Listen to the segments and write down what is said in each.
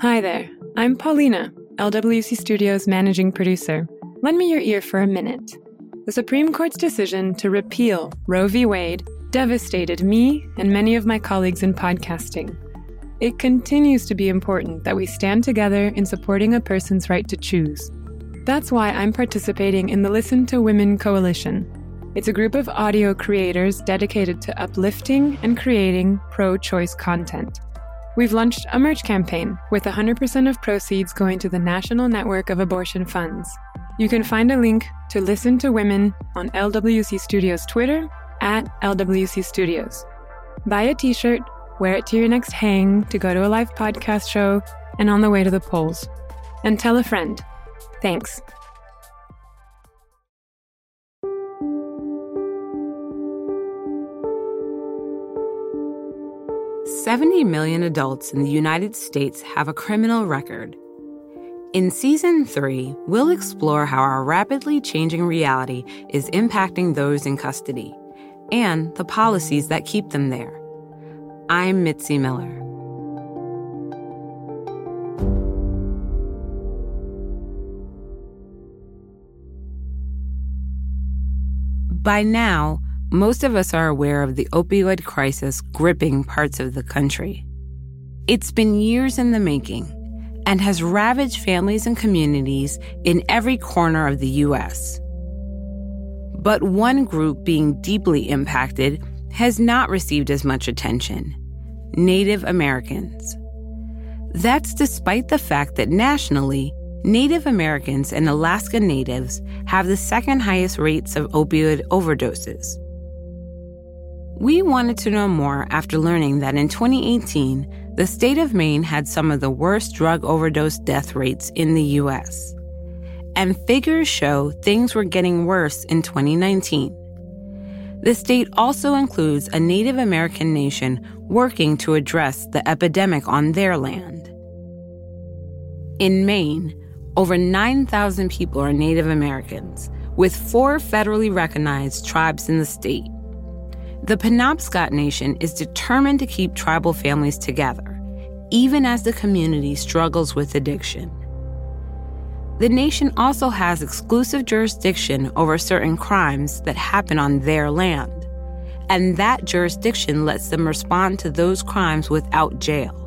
Hi there, I'm Paulina, LWC Studios managing producer. Lend me your ear for a minute. The Supreme Court's decision to repeal Roe v. Wade devastated me and many of my colleagues in podcasting. It continues to be important that we stand together in supporting a person's right to choose. That's why I'm participating in the Listen to Women Coalition. It's a group of audio creators dedicated to uplifting and creating pro choice content. We've launched a merch campaign with 100% of proceeds going to the National Network of Abortion Funds. You can find a link to Listen to Women on LWC Studios Twitter at LWC Studios. Buy a t shirt, wear it to your next hang to go to a live podcast show, and on the way to the polls. And tell a friend. Thanks. 70 million adults in the United States have a criminal record. In season three, we'll explore how our rapidly changing reality is impacting those in custody and the policies that keep them there. I'm Mitzi Miller. By now, most of us are aware of the opioid crisis gripping parts of the country. It's been years in the making and has ravaged families and communities in every corner of the U.S. But one group being deeply impacted has not received as much attention Native Americans. That's despite the fact that nationally, Native Americans and Alaska Natives have the second highest rates of opioid overdoses. We wanted to know more after learning that in 2018, the state of Maine had some of the worst drug overdose death rates in the U.S. And figures show things were getting worse in 2019. The state also includes a Native American nation working to address the epidemic on their land. In Maine, over 9,000 people are Native Americans, with four federally recognized tribes in the state. The Penobscot Nation is determined to keep tribal families together, even as the community struggles with addiction. The nation also has exclusive jurisdiction over certain crimes that happen on their land, and that jurisdiction lets them respond to those crimes without jail.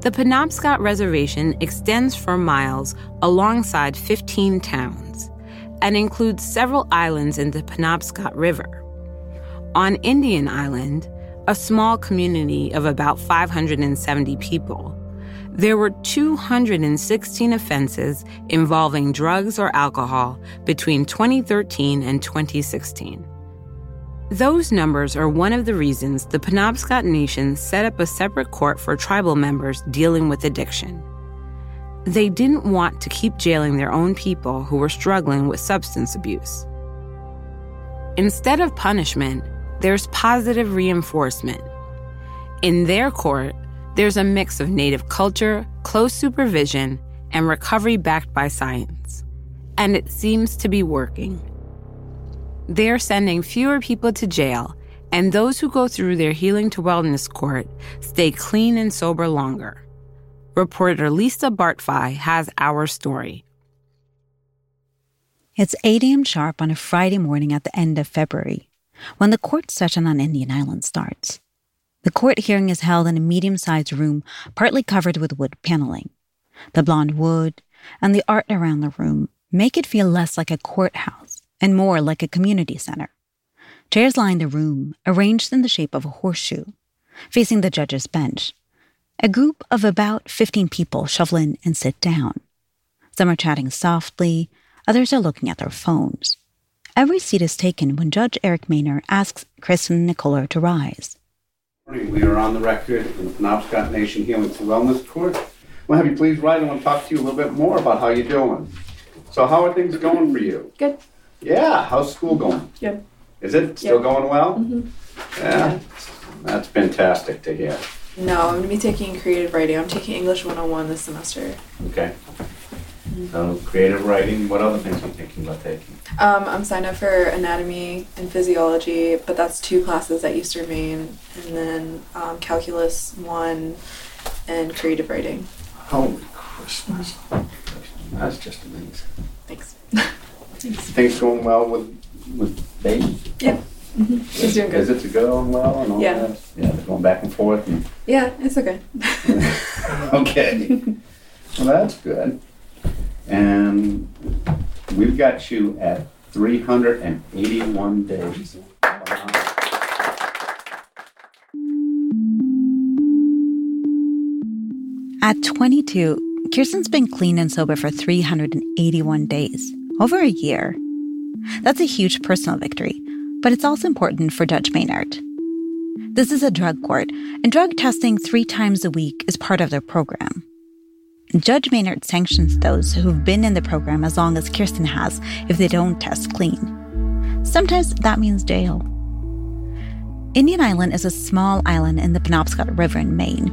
The Penobscot Reservation extends for miles alongside 15 towns and includes several islands in the Penobscot River. On Indian Island, a small community of about 570 people, there were 216 offenses involving drugs or alcohol between 2013 and 2016. Those numbers are one of the reasons the Penobscot Nation set up a separate court for tribal members dealing with addiction. They didn't want to keep jailing their own people who were struggling with substance abuse. Instead of punishment, there's positive reinforcement. In their court, there's a mix of native culture, close supervision, and recovery backed by science. And it seems to be working. They're sending fewer people to jail, and those who go through their Healing to Wellness court stay clean and sober longer. Reporter Lisa Bartfi has our story. It's 8 a.m. sharp on a Friday morning at the end of February when the court session on Indian Island starts. The court hearing is held in a medium sized room, partly covered with wood paneling. The blonde wood and the art around the room make it feel less like a courthouse and more like a community center. Chairs line the room, arranged in the shape of a horseshoe, facing the judge's bench. A group of about 15 people shuffle in and sit down. Some are chatting softly, others are looking at their phones. Every seat is taken when Judge Eric Mehnert asks Kirsten Nicola to rise. We are on the record in the Penobscot Nation Healing to Wellness Court. Well, have you please rise? I want to talk to you a little bit more about how you're doing. So, how are things going for you? Good. Yeah. How's school going? Good. Is it still Yeah. going well? Mm-hmm. Yeah. That's fantastic to hear. No, I'm gonna be taking creative writing. I'm taking English 101 this semester. Okay. So, creative writing. What other things are you thinking about taking? Um, I'm signed up for anatomy and physiology, but that's two classes at Eastern Maine, and then um, calculus one and creative writing. Holy Christmas. That's just amazing. Thanks. Thanks. Things going well with, with baby? Yeah. She's doing good. Visits are going well and all Yeah. that? Yeah, they're going back and forth and, Yeah, it's okay. okay. Well, that's good. And we've got you at three hundred and eighty-one days. At 22, Kirsten's been clean and sober for 381 days, over a year. That's a huge personal victory, but it's also important for Judge Mehnert. This is a drug court, and drug testing three times a week is part of their program. Judge Mehnert sanctions those who've been in the program as long as Kirsten has if they don't test clean. Sometimes that means jail. Indian Island is a small island in the Penobscot River in Maine,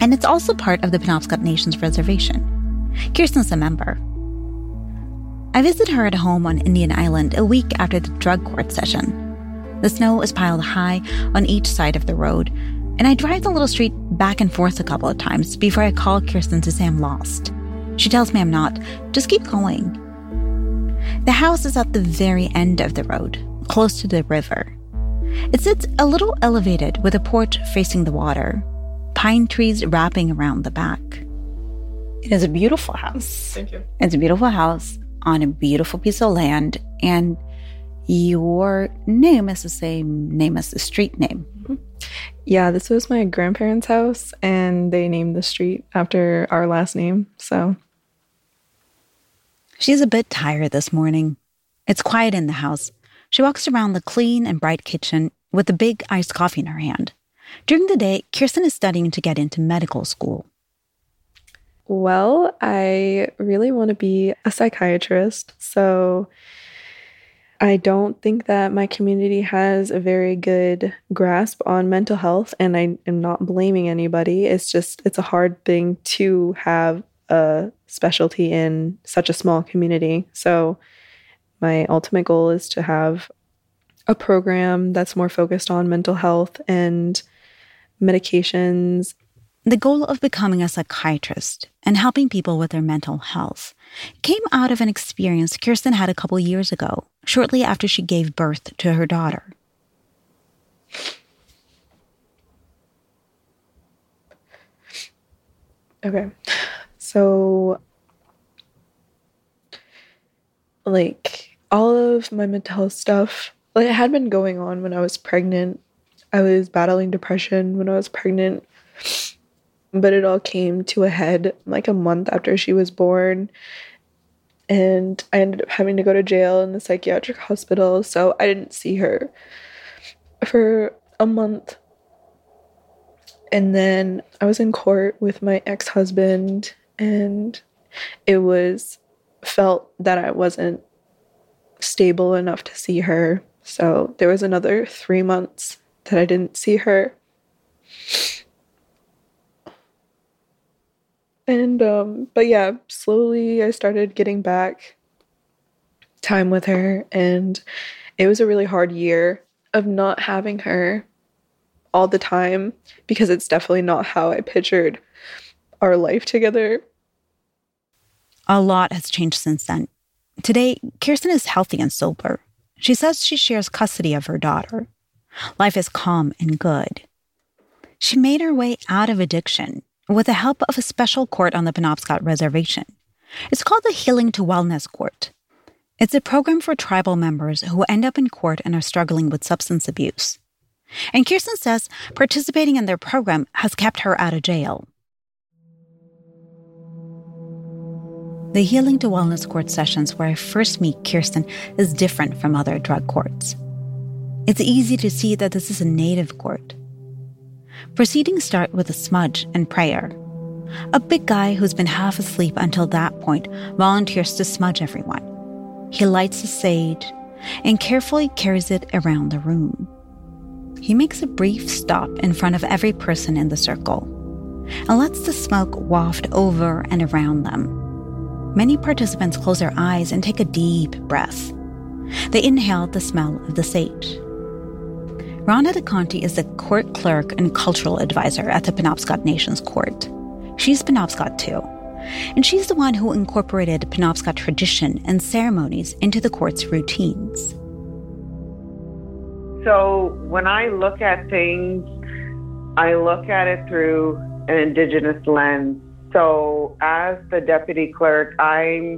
and it's also part of the Penobscot Nation's reservation. Kirsten's a member. I visit her at home on Indian Island a week after the drug court session. The snow is piled high on each side of the road, and I drive the little street back and forth a couple of times before I call Kirsten to say I'm lost. She tells me I'm not. Just keep going. The house is at the very end of the road, close to the river. It sits a little elevated with a porch facing the water, pine trees wrapping around the back. It is a beautiful house. Thank you. It's a beautiful house on a beautiful piece of land, and your name is the same name as the street name. Yeah, this was my grandparents' house, and they named the street after our last name. So, She's a bit tired this morning. It's quiet in the house. She walks around the clean and bright kitchen with a big iced coffee in her hand. During the day, Kirsten is studying to get into medical school. well, I really want to be a psychiatrist. So, I don't think that my community has a very good grasp on mental health, and I am not blaming anybody. It's just, it's a hard thing to have a specialty in such a small community. So, my ultimate goal is to have a program that's more focused on mental health and medications. The goal of becoming a psychiatrist and helping people with their mental health came out of an experience Kirsten had a couple years ago, shortly after she gave birth to her daughter. Okay. So, like, all of my mental health stuff, like, it had been going on when I was pregnant. I was battling depression when I was pregnant, but it all came to a head like a month after she was born. And I ended up having to go to jail in the psychiatric hospital. So, I didn't see her for a month. And then I was in court with my ex husband, and it was felt that I wasn't stable enough to see her. So there was another three months that I didn't see her. And, um, but yeah, slowly I started getting back time with her, and it was a really hard year of not having her all the time because it's definitely not how I pictured our life together. A lot has changed since then. Today, Kirsten is healthy and sober. She says she shares custody of her daughter. Life is calm and good. She made her way out of addiction with the help of a special court on the Penobscot Reservation. It's called the Healing to Wellness Court. It's a program for tribal members who end up in court and are struggling with substance abuse. And Kirsten says participating in their program has kept her out of jail. The Healing to Wellness Court sessions where I first meet Kirsten is different from other drug courts. It's easy to see that this is a native court. Proceedings start with a smudge and prayer. A big guy who's been half asleep until that point volunteers to smudge everyone. He lights a sage and carefully carries it around the room. He makes a brief stop in front of every person in the circle and lets the smoke waft over and around them. Many participants close their eyes and take a deep breath. They inhale the smell of the sage. Rhonda DeConti is the court clerk and cultural advisor at the Penobscot Nation's court. She's Penobscot too, and she's the one who incorporated Penobscot tradition and ceremonies into the court's routines. So when I look at things, I look at it through an Indigenous lens. So as the deputy clerk, I'm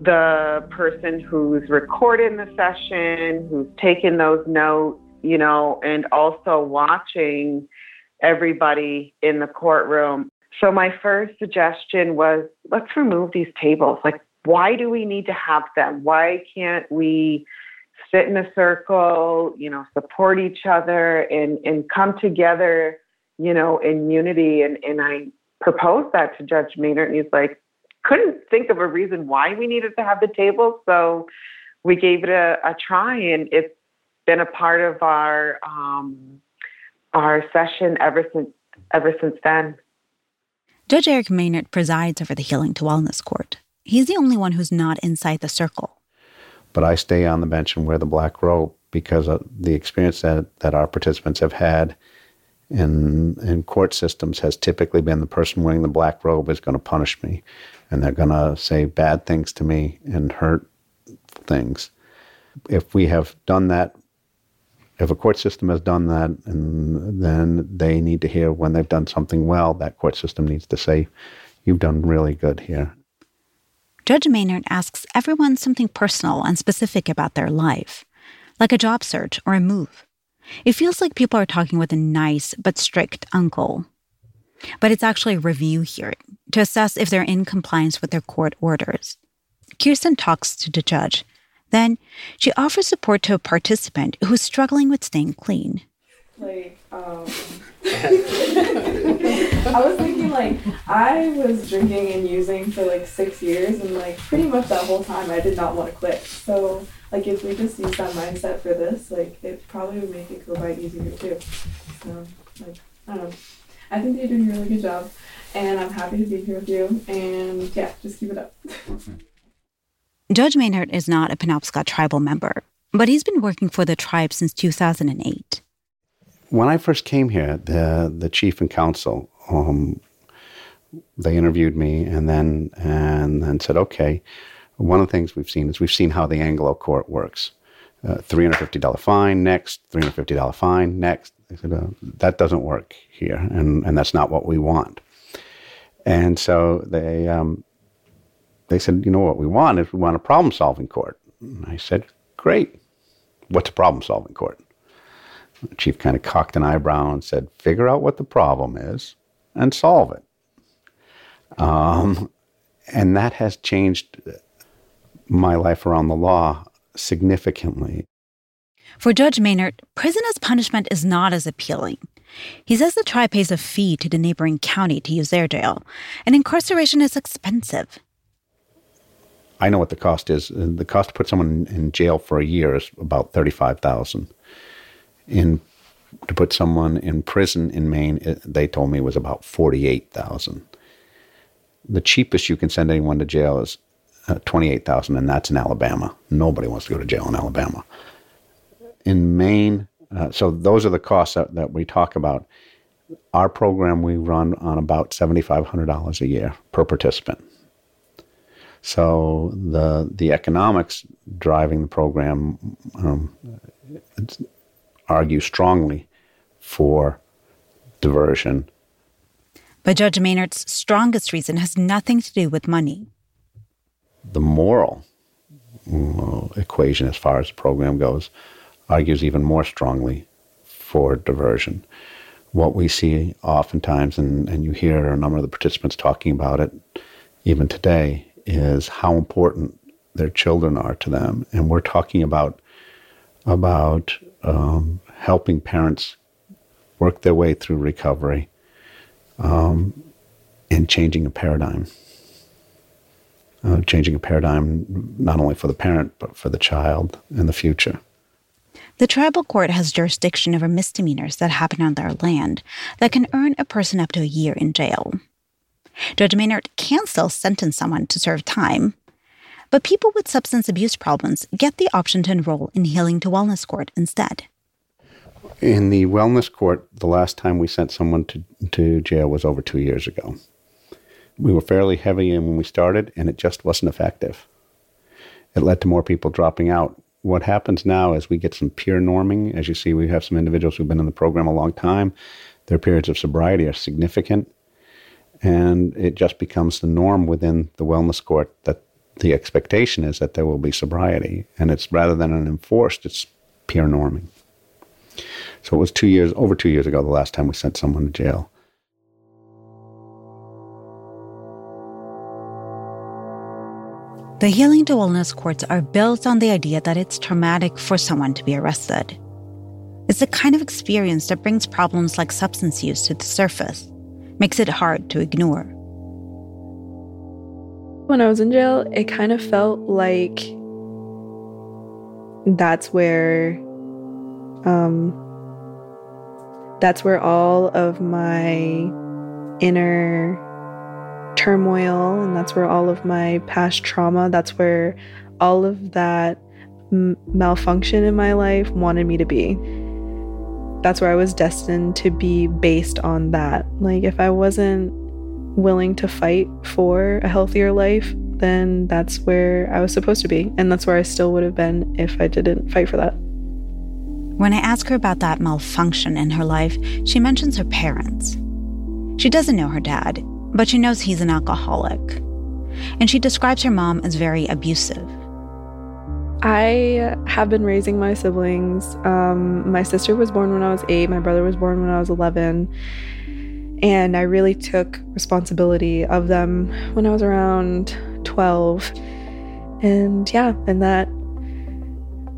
the person who's recording the session, who's taking those notes, you know, and also watching everybody in the courtroom. So my first suggestion was let's remove these tables. Like, why do we need to have them? Why can't we sit in a circle, you know, support each other and, and come together, you know, in unity? And, and I proposed that to Judge Mehnert, and he's like, couldn't think of a reason why we needed to have the tables. So we gave it a, a try, and it's been a part of our um, our session ever since ever since then. Judge Eric Mehnert presides over the Healing to Wellness Court. He's the only one who's not inside the circle. But I stay on the bench and wear the black robe because of the experience that, that our participants have had in in court systems has typically been the person wearing the black robe is going to punish me and they're going to say bad things to me and hurt things. If we have done that if a court system has done that, and then they need to hear when they've done something well, that court system needs to say, You've done really good here. Judge Mehnert asks everyone something personal and specific about their life, like a job search or a move. It feels like people are talking with a nice but strict uncle. But it's actually a review hearing to assess if they're in compliance with their court orders. Kirsten talks to the judge then she offers support to a participant who's struggling with staying clean. Like, um, I was thinking, like, I was drinking and using for like six years, and like, pretty much that whole time I did not want to quit. So, like, if we just use that mindset for this, like, it probably would make it go by easier too. So, like, I don't know. I think you're doing a really good job, and I'm happy to be here with you. And yeah, just keep it up. Judge Mehnert is not a Penobscot tribal member, but he's been working for the tribe since 2008. When I first came here, the the chief and council, um, they interviewed me and then and then said, okay. One of the things we've seen is we've seen how the Anglo court works. Uh, $350 fine next, $350 fine next. They said, uh, that doesn't work here, and, and that's not what we want. And so they um, they said, you know what we want is we want a problem solving court. And I said, great. What's a problem solving court? The chief kind of cocked an eyebrow and said, figure out what the problem is and solve it. Um, and that has changed my life around the law significantly. For Judge Mehnert, prison as punishment is not as appealing. He says the tribe pays a fee to the neighboring county to use their jail, and incarceration is expensive. I know what the cost is. The cost to put someone in jail for a year is about thirty-five thousand. In to put someone in prison in Maine, it, they told me was about forty-eight thousand. The cheapest you can send anyone to jail is uh, twenty-eight thousand, and that's in Alabama. Nobody wants to go to jail in Alabama. In Maine, uh, so those are the costs that, that we talk about. Our program we run on about seventy-five hundred dollars a year per participant. So the the economics driving the program um, argue strongly for diversion. But Judge Mehnert's strongest reason has nothing to do with money. The moral equation, as far as the program goes, argues even more strongly for diversion. What we see oftentimes, and, and you hear a number of the participants talking about it even today, is how important their children are to them, and we're talking about about um, helping parents work their way through recovery um, and changing a paradigm. Uh, changing a paradigm not only for the parent but for the child in the future. The tribal court has jurisdiction over misdemeanors that happen on their land that can earn a person up to a year in jail. Judge Mehnert can still sentence someone to serve time, But people with substance abuse problems get the option to enroll in Healing to Wellness Court instead. In the wellness court, the last time we sent someone to, to jail was over two years ago. We were fairly heavy in when we started, and it just wasn't effective. It led to more people dropping out. What happens now is we get some peer norming. As you see, we have some individuals who've been in the program a long time. Their periods of sobriety are significant, and it just becomes the norm within the wellness court that the expectation is that there will be sobriety. And it's rather than an enforced, it's peer norming. So it was two years, over two years ago, the last time we sent someone to jail. The Healing to Wellness courts are built on the idea that it's traumatic for someone to be arrested. It's the kind of experience that brings problems like substance use to the surface, makes it hard to ignore. When I was in jail, it kind of felt like that's where um, that's where all of my inner turmoil and that's where all of my past trauma that's where all of that m- malfunction in my life wanted me to be that's where i was destined to be based on that like if i wasn't willing to fight for a healthier life then that's where i was supposed to be and that's where i still would have been if i didn't fight for that when I ask her about that malfunction in her life, she mentions her parents. She doesn't know her dad, but she knows he's an alcoholic. And she describes her mom as very abusive. I have been raising my siblings. Um, my sister was born when I was eight, my brother was born when I was 11. And I really took responsibility of them when I was around 12. And yeah, and that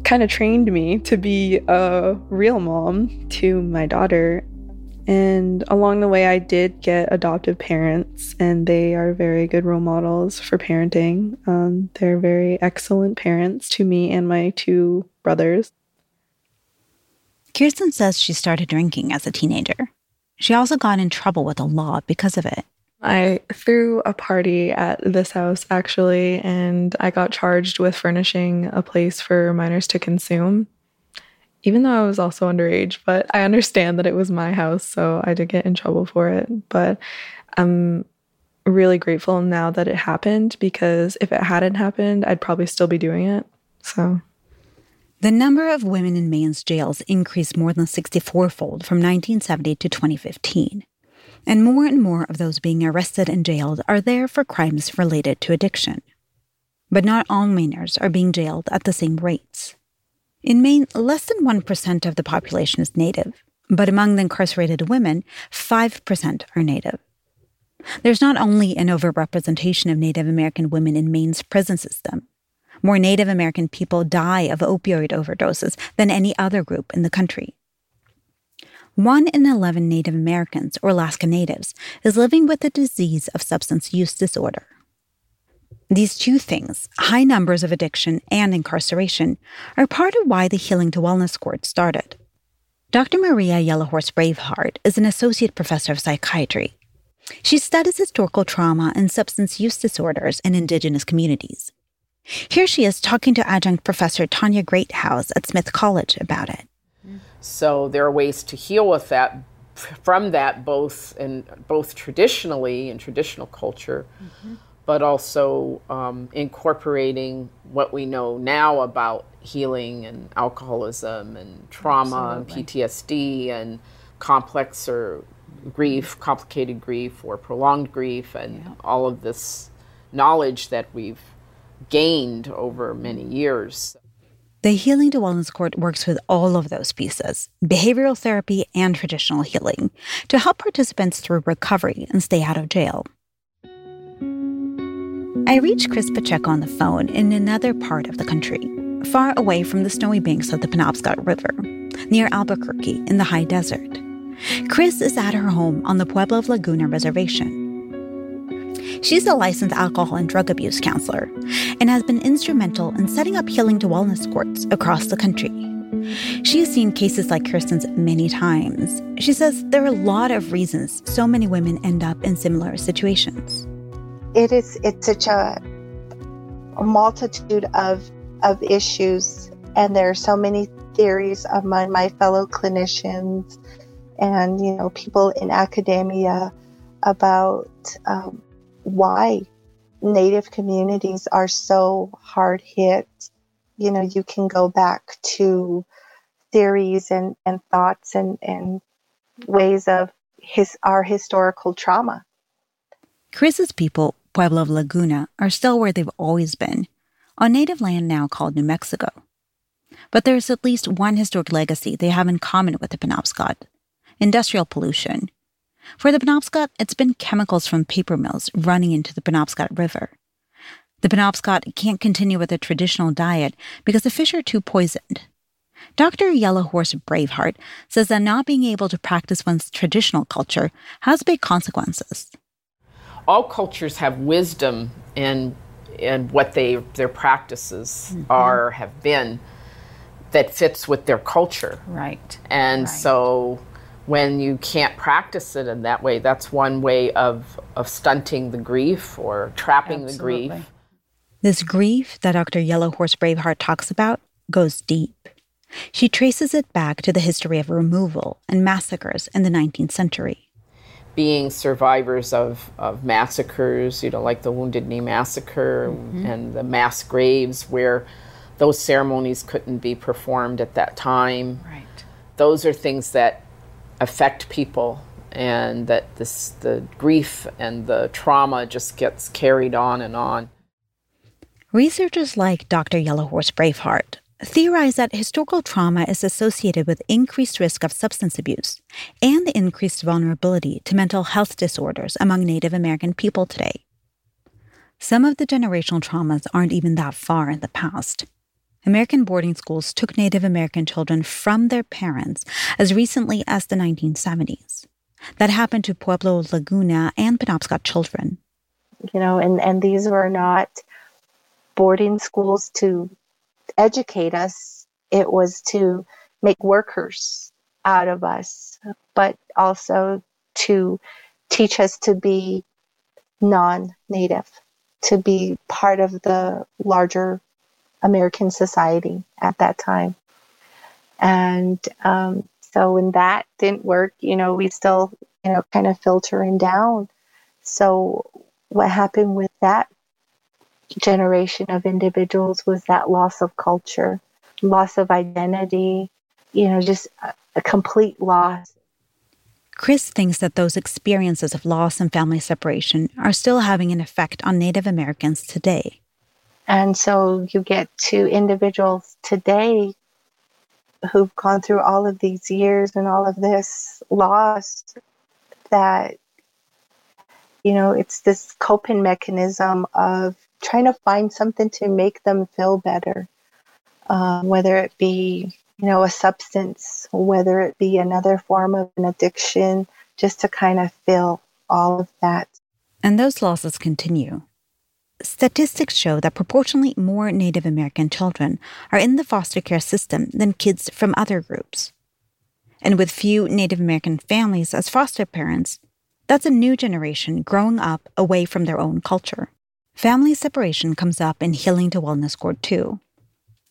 kind of trained me to be a real mom to my daughter. And along the way, I did get adoptive parents, and they are very good role models for parenting. Um, they're very excellent parents to me and my two brothers. Kirsten says she started drinking as a teenager. She also got in trouble with the law because of it. I threw a party at this house actually, and I got charged with furnishing a place for minors to consume, even though I was also underage. But I understand that it was my house, so I did get in trouble for it. But I'm really grateful now that it happened because if it hadn't happened, I'd probably still be doing it. So. The number of women in Maine's jails increased more than 64 fold from 1970 to 2015 and more and more of those being arrested and jailed are there for crimes related to addiction. But not all Mainers are being jailed at the same rates. In Maine, less than 1% of the population is Native, but among the incarcerated women, 5% are Native. There's not only an overrepresentation of Native American women in Maine's prison system. More Native American people die of opioid overdoses than any other group in the country. One in 11 Native Americans or Alaska Natives is living with the disease of substance use disorder. These two things, high numbers of addiction and incarceration, are part of why the Healing to Wellness Court started. Dr. Maria Yellowhorse Braveheart is an associate professor of psychiatry. She studies historical trauma and substance use disorders in Indigenous communities. Here she is talking to adjunct professor Tanya Greathouse at Smith College about it. So there are ways to heal with that from that both in both traditionally in traditional culture, mm-hmm. But also um, incorporating what we know now about healing and alcoholism and trauma Absolutely. and PTSD and complex or grief, complicated grief or prolonged grief, and yeah. all of this knowledge that we've gained over many years. The Healing to Wellness Court works with all of those pieces behavioral therapy and traditional healing to help participants through recovery and stay out of jail. I reached Chris Pacheco on the phone in another part of the country, far away from the snowy banks of the Penobscot River, near Albuquerque in the high desert. Chris is at her home on the Pueblo of Laguna Reservation. She's a licensed alcohol and drug abuse counselor and has been instrumental in setting up healing to wellness courts across the country. She has seen cases like Kirsten's many times. She says there are a lot of reasons so many women end up in similar situations. It is it's such a a multitude of of issues, and there are so many theories among my fellow clinicians and you know people in academia about um, why Native communities are so hard hit. You know, you can go back to theories and, and thoughts and, and ways of his our historical trauma. Chris's people, Pueblo of Laguna, are still where they've always been, on native land now called New Mexico. But there's at least one historic legacy they have in common with the Penobscot industrial pollution. For the Penobscot, it's been chemicals from paper mills running into the Penobscot River. The Penobscot can't continue with a traditional diet because the fish are too poisoned. Dr. Yellow Horse Braveheart says that not being able to practice one's traditional culture has big consequences. All cultures have wisdom in in what they their practices mm-hmm. are have been that fits with their culture. Right. And right. so when you can't practice it in that way, that's one way of, of stunting the grief or trapping Absolutely. the grief. This grief that Dr. Yellow Horse Braveheart talks about goes deep. She traces it back to the history of removal and massacres in the 19th century. Being survivors of, of massacres, you know, like the Wounded Knee Massacre mm-hmm. and the mass graves where those ceremonies couldn't be performed at that time. Right. Those are things that affect people and that this the grief and the trauma just gets carried on and on. Researchers like Dr. Yellowhorse Braveheart theorize that historical trauma is associated with increased risk of substance abuse and increased vulnerability to mental health disorders among Native American people today. Some of the generational traumas aren't even that far in the past. American boarding schools took Native American children from their parents as recently as the 1970s. That happened to Pueblo Laguna and Penobscot children. You know, and, and these were not boarding schools to educate us, it was to make workers out of us, but also to teach us to be non native, to be part of the larger American society at that time. And um, so when that didn't work, you know, we still, you know, kind of filtering down. So what happened with that generation of individuals was that loss of culture, loss of identity, you know, just a, a complete loss. Chris thinks that those experiences of loss and family separation are still having an effect on Native Americans today. And so you get to individuals today who've gone through all of these years and all of this loss that, you know, it's this coping mechanism of trying to find something to make them feel better, um, whether it be, you know, a substance, whether it be another form of an addiction, just to kind of fill all of that. And those losses continue. Statistics show that proportionally more Native American children are in the foster care system than kids from other groups. And with few Native American families as foster parents, that's a new generation growing up away from their own culture. Family separation comes up in Healing to Wellness Court too.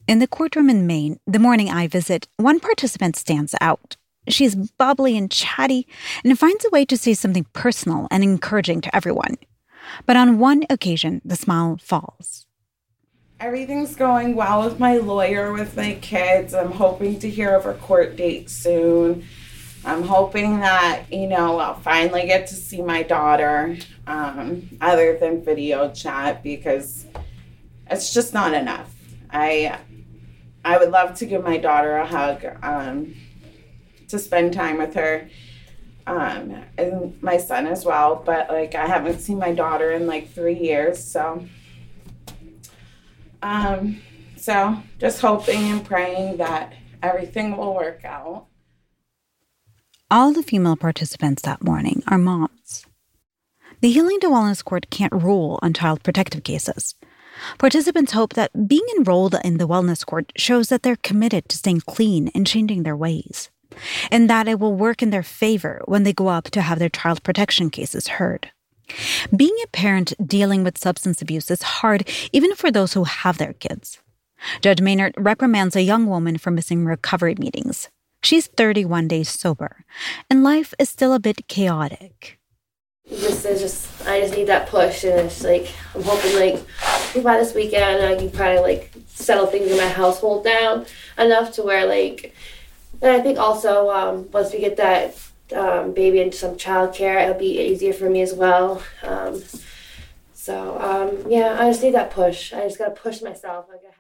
In the courtroom in Maine, the morning I visit, one participant stands out. She's bubbly and chatty and finds a way to say something personal and encouraging to everyone. But on one occasion, the smile falls. Everything's going well with my lawyer, with my kids. I'm hoping to hear of a court date soon. I'm hoping that, you know, I'll finally get to see my daughter um, other than video chat because it's just not enough. I I would love to give my daughter a hug, um, to spend time with her um, and my son as well. But like, I haven't seen my daughter in like three years, so um, so just hoping and praying that everything will work out. All the female participants that morning are moms. The Healing to Wellness Court can't rule on child protective cases. Participants hope that being enrolled in the Wellness Court shows that they're committed to staying clean and changing their ways and that it will work in their favor when they go up to have their child protection cases heard. Being a parent dealing with substance abuse is hard even for those who have their kids. Judge Mehnert reprimands a young woman for missing recovery meetings. She's 31 days sober, and life is still a bit chaotic. This is just, I just need that push, and it's like, I'm hoping, like, by this weekend, I can kind of, like, settle things in my household down enough to where, like, and I think also, um, once we get that um, baby into some childcare, it'll be easier for me as well. Um, so, um, yeah, I just need that push. I just got to push myself. Like I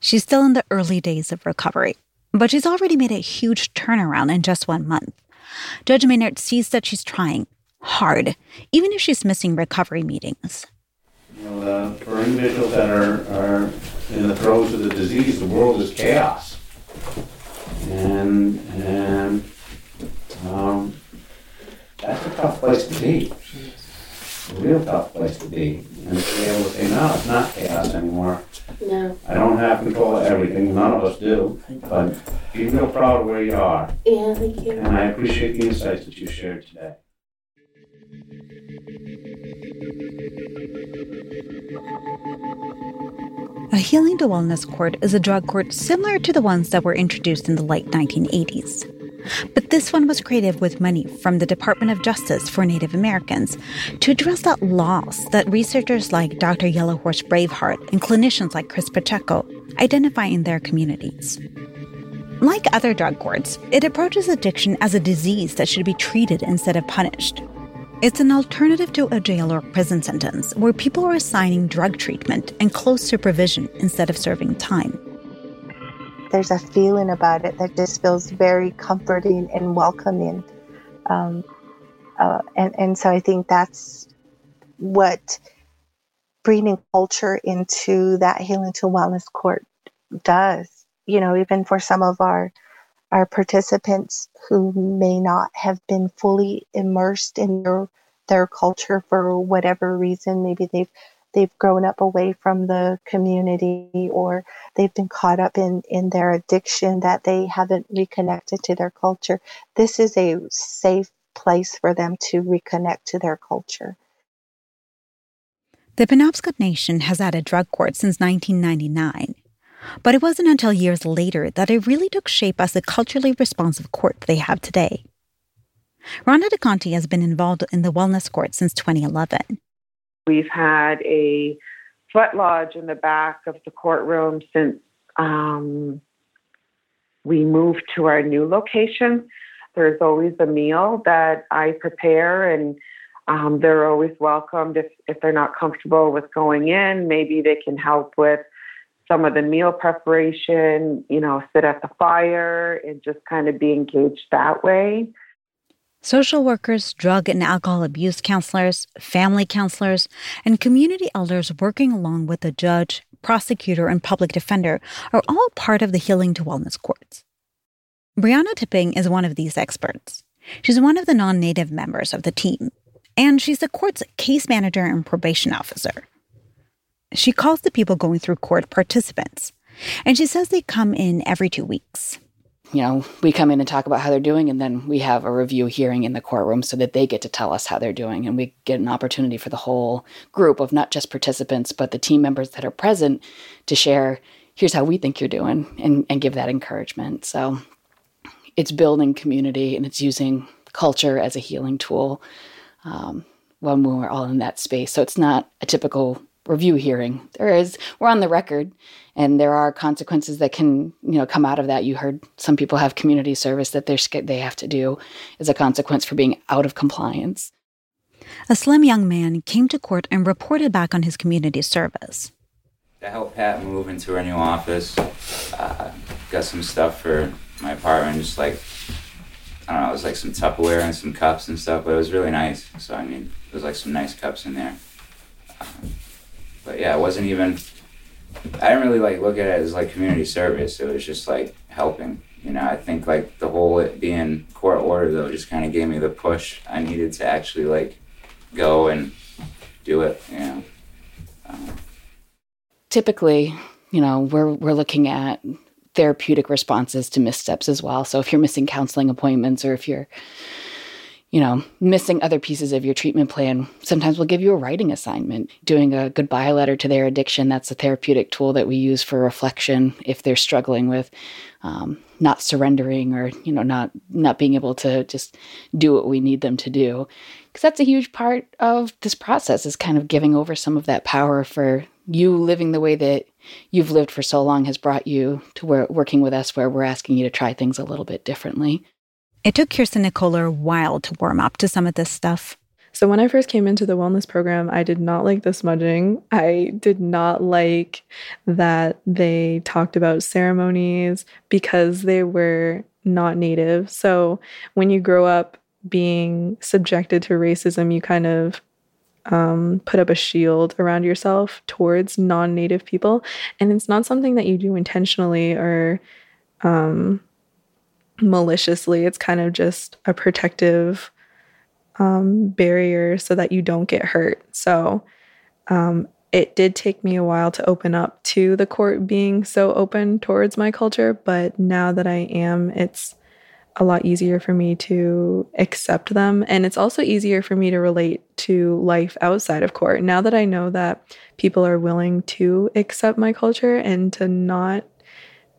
She's still in the early days of recovery, but she's already made a huge turnaround in just one month. Judge Mehnert sees that she's trying hard, even if she's missing recovery meetings. You know, uh, for individuals that are, are in the throes of the disease, the world is chaos. And, and um, that's a tough place to be. A real tough place to be. And to be able to say, no, it's not chaos anymore. No. I don't have control of everything, none of us do, but be real proud of where you are. Yeah, thank you. And I appreciate the insights that you shared today. A healing to wellness court is a drug court similar to the ones that were introduced in the late 1980s. But this one was created with money from the Department of Justice for Native Americans to address that loss that researchers like Dr. Yellowhorse Braveheart and clinicians like Chris Pacheco identify in their communities. Like other drug courts, it approaches addiction as a disease that should be treated instead of punished. It's an alternative to a jail or prison sentence where people are assigning drug treatment and close supervision instead of serving time. There's a feeling about it that just feels very comforting and welcoming. Um, uh, and, and so I think that's what bringing culture into that healing to wellness court does. You know, even for some of our our participants who may not have been fully immersed in their their culture for whatever reason maybe they've they've grown up away from the community or they've been caught up in in their addiction that they haven't reconnected to their culture this is a safe place for them to reconnect to their culture the penobscot nation has had a drug court since 1999 but it wasn't until years later that it really took shape as the culturally responsive court they have today. Rhonda DeConti has been involved in the wellness court since 2011. We've had a sweat lodge in the back of the courtroom since um, we moved to our new location. There's always a meal that I prepare, and um, they're always welcomed. If, if they're not comfortable with going in, maybe they can help with some of the meal preparation, you know, sit at the fire and just kind of be engaged that way. Social workers, drug and alcohol abuse counselors, family counselors, and community elders working along with the judge, prosecutor, and public defender are all part of the Healing to Wellness courts. Brianna Tipping is one of these experts. She's one of the non native members of the team, and she's the court's case manager and probation officer. She calls the people going through court participants, and she says they come in every two weeks. You know, we come in and talk about how they're doing, and then we have a review hearing in the courtroom so that they get to tell us how they're doing. And we get an opportunity for the whole group of not just participants, but the team members that are present to share here's how we think you're doing and, and give that encouragement. So it's building community and it's using culture as a healing tool um, when we're all in that space. So it's not a typical review hearing. There is, we're on the record, and there are consequences that can, you know, come out of that. You heard some people have community service that they're they have to do as a consequence for being out of compliance. A slim young man came to court and reported back on his community service. To help Pat move into her new office, uh, got some stuff for my apartment, just like I don't know, it was like some Tupperware and some cups and stuff, but it was really nice. So I mean, there was like some nice cups in there. Um, but yeah, it wasn't even. I didn't really like look at it as like community service. It was just like helping. You know, I think like the whole it being court order though just kind of gave me the push I needed to actually like go and do it. You know. Um, Typically, you know, we're we're looking at therapeutic responses to missteps as well. So if you're missing counseling appointments or if you're you know, missing other pieces of your treatment plan, sometimes we'll give you a writing assignment, doing a goodbye letter to their addiction. That's a therapeutic tool that we use for reflection if they're struggling with um, not surrendering or, you know, not not being able to just do what we need them to do. Because that's a huge part of this process is kind of giving over some of that power for you living the way that you've lived for so long has brought you to where working with us where we're asking you to try things a little bit differently. It took Kirsten Nicola a while to warm up to some of this stuff. So when I first came into the wellness program, I did not like the smudging. I did not like that they talked about ceremonies because they were not native. So when you grow up being subjected to racism, you kind of um, put up a shield around yourself towards non native people. And it's not something that you do intentionally or um, maliciously. It's kind of just a protective um, barrier so that you don't get hurt. So um, it did take me a while to open up to the court being so open towards my culture, but now that I am, it's a lot easier for me to accept them. And it's also easier for me to relate to life outside of court. Now that I know that people are willing to accept my culture and to not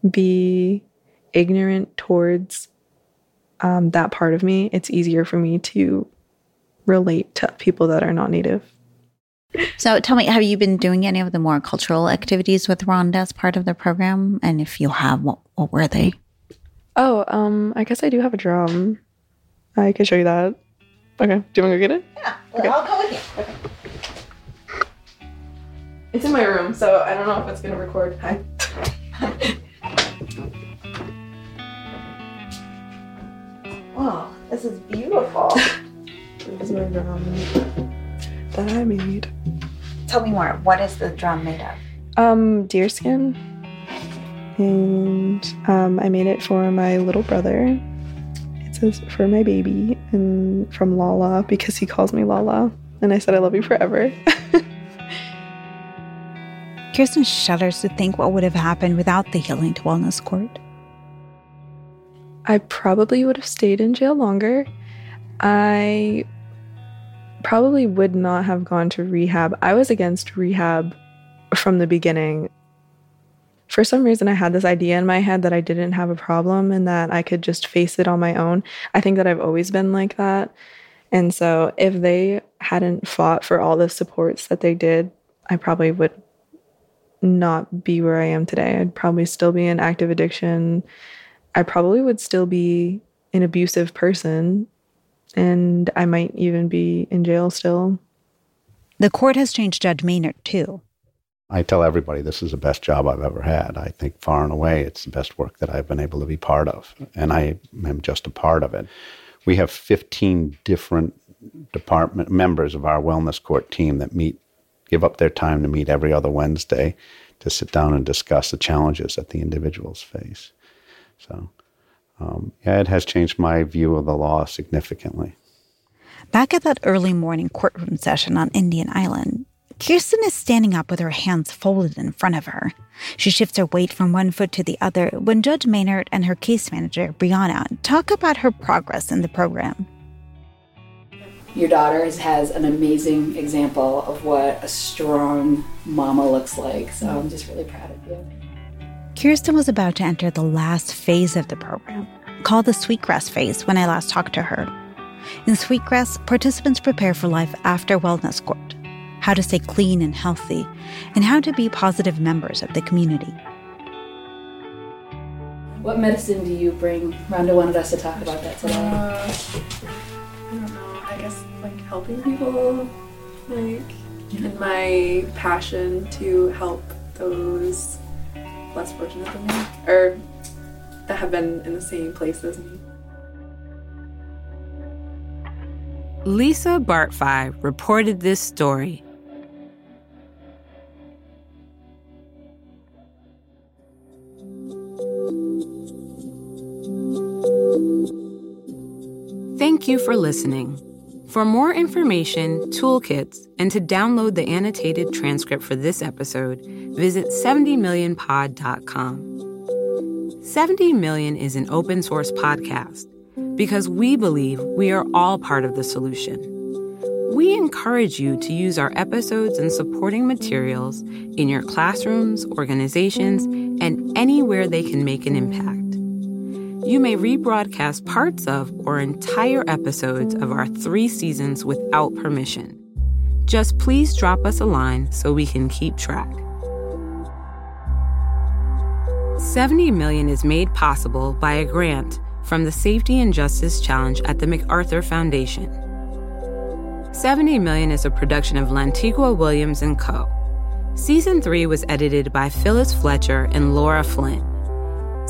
be ignorant towards um, that part of me, it's easier for me to relate to people that are not native. So tell me, have you been doing any of the more cultural activities with Rhonda as part of the program? And if you have, what, what were they? Oh, um, I guess I do have a drum. I can show you that. Okay. Do you want to go get it? Yeah, okay. I'll go with you. Okay. It's in my room, so I don't know if it's gonna record. Hi. Wow, this is beautiful. this is my drum that I made. Tell me more. What is the drum made of? Um, deerskin. And um, I made it for my little brother. It says for my baby and from Lala because he calls me Lala. And I said, I love you forever. Kirsten shudders to think what would have happened without the Healing to Wellness Court. I probably would have stayed in jail longer. I probably would not have gone to rehab. I was against rehab from the beginning. For some reason, I had this idea in my head that I didn't have a problem and that I could just face it on my own. I think that I've always been like that. And so, if they hadn't fought for all the supports that they did, I probably would not be where I am today. I'd probably still be in active addiction. I probably would still be an abusive person and I might even be in jail still. The court has changed Judge Mehnert too. I tell everybody this is the best job I've ever had. I think far and away it's the best work that I've been able to be part of, and I am just a part of it. We have 15 different department members of our wellness court team that meet, give up their time to meet every other Wednesday to sit down and discuss the challenges that the individuals face. So, um, yeah, it has changed my view of the law significantly. Back at that early morning courtroom session on Indian Island, Kirsten is standing up with her hands folded in front of her. She shifts her weight from one foot to the other when Judge Mehnert and her case manager, Brianna, talk about her progress in the program. Your daughter has an amazing example of what a strong mama looks like, so I'm just really proud of you. Kirsten was about to enter the last phase of the program, called the Sweetgrass phase, when I last talked to her. In Sweetgrass, participants prepare for life after wellness court, how to stay clean and healthy, and how to be positive members of the community. What medicine do you bring? Rhonda wanted us to talk about that today. Uh, I don't know. I guess like helping people, like, and my passion to help those less fortunate than me, or that have been in the same place as me. Lisa Bartfi reported this story. Thank you for listening. For more information, toolkits, and to download the annotated transcript for this episode, visit 70millionpod.com. 70 Million is an open source podcast. because we believe we are all part of the solution. We encourage you to use our episodes and supporting materials in your classrooms, organizations, and anywhere they can make an impact. You may rebroadcast parts of or entire episodes of our three seasons without permission. Just please drop us a line so we can keep track. 70 million is made possible by a grant from the Safety and Justice Challenge at the MacArthur Foundation. 70 Million is a production of Lantigua Williams & Co. Season 3 was edited by Phyllis Fletcher and Laura Flynn.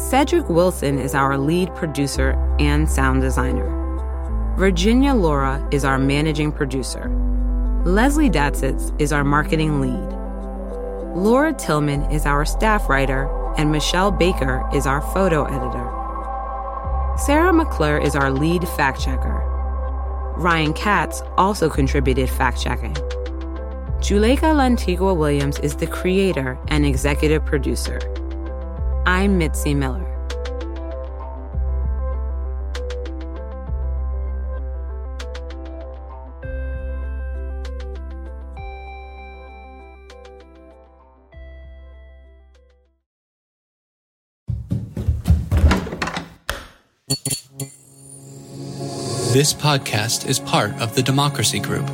Cedric Wilson is our lead producer and sound designer. Virginia Laura is our managing producer. Leslie Datsitz is our marketing lead. Laura Tillman is our staff writer, and Michelle Baker is our photo editor. Sarah McClure is our lead fact checker. Ryan Katz also contributed fact checking. Juleyka Lantigua Williams is the creator and executive producer. I'm Mitzi Miller. This podcast is part of the Democracy Group